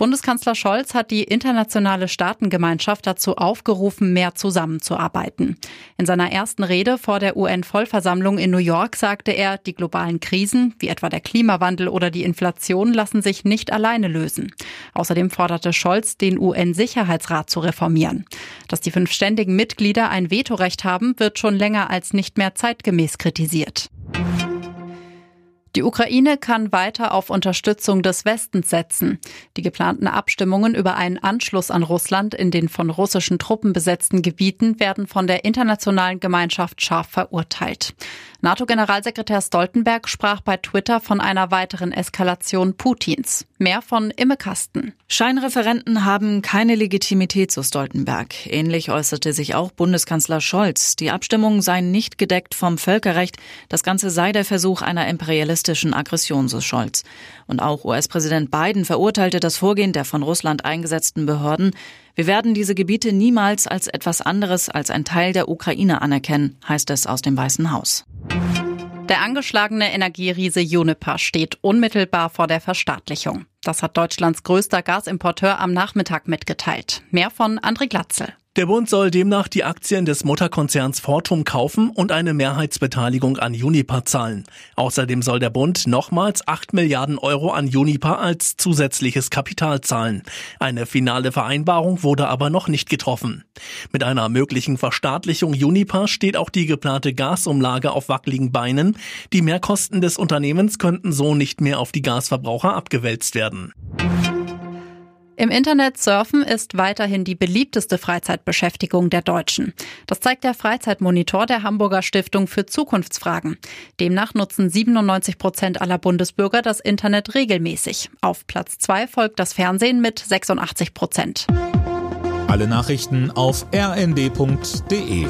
Bundeskanzler Scholz hat die internationale Staatengemeinschaft dazu aufgerufen, mehr zusammenzuarbeiten. In seiner ersten Rede vor der UN-Vollversammlung in New York sagte er, die globalen Krisen, wie etwa der Klimawandel oder die Inflation, lassen sich nicht alleine lösen. Außerdem forderte Scholz, den UN-Sicherheitsrat zu reformieren. Dass die fünf ständigen Mitglieder ein Vetorecht haben, wird schon länger als nicht mehr zeitgemäß kritisiert. Die Ukraine kann weiter auf Unterstützung des Westens setzen. Die geplanten Abstimmungen über einen Anschluss an Russland in den von russischen Truppen besetzten Gebieten werden von der internationalen Gemeinschaft scharf verurteilt. NATO-Generalsekretär Stoltenberg sprach bei Twitter von einer weiteren Eskalation Putins. Mehr von Imme Kasten. Scheinreferenten haben keine Legitimität, zu Stoltenberg. Ähnlich äußerte sich auch Bundeskanzler Scholz. Die Abstimmungen seien nicht gedeckt vom Völkerrecht. Das Ganze sei der Versuch einer imperialistischen Aggression, so Scholz. Und auch US-Präsident Biden verurteilte das Vorgehen der von Russland eingesetzten Behörden. Wir werden diese Gebiete niemals als etwas anderes als ein Teil der Ukraine anerkennen, heißt es aus dem Weißen Haus. Der angeschlagene Energieriese Juniper steht unmittelbar vor der Verstaatlichung. Das hat Deutschlands größter Gasimporteur am Nachmittag mitgeteilt. Mehr von André Glatzel. Der Bund soll demnach die Aktien des Mutterkonzerns Fortum kaufen und eine Mehrheitsbeteiligung an Uniper zahlen. Außerdem soll der Bund nochmals 8 Milliarden Euro an Uniper als zusätzliches Kapital zahlen. Eine finale Vereinbarung wurde aber noch nicht getroffen. Mit einer möglichen Verstaatlichung Uniper steht auch die geplante Gasumlage auf wackeligen Beinen. Die Mehrkosten des Unternehmens könnten so nicht mehr auf die Gasverbraucher abgewälzt werden. Im Internet surfen ist weiterhin die beliebteste Freizeitbeschäftigung der Deutschen. Das zeigt der Freizeitmonitor der Hamburger Stiftung für Zukunftsfragen. Demnach nutzen 97 Prozent aller Bundesbürger das Internet regelmäßig. Auf Platz zwei folgt das Fernsehen mit 86 Prozent. Alle Nachrichten auf rnd.de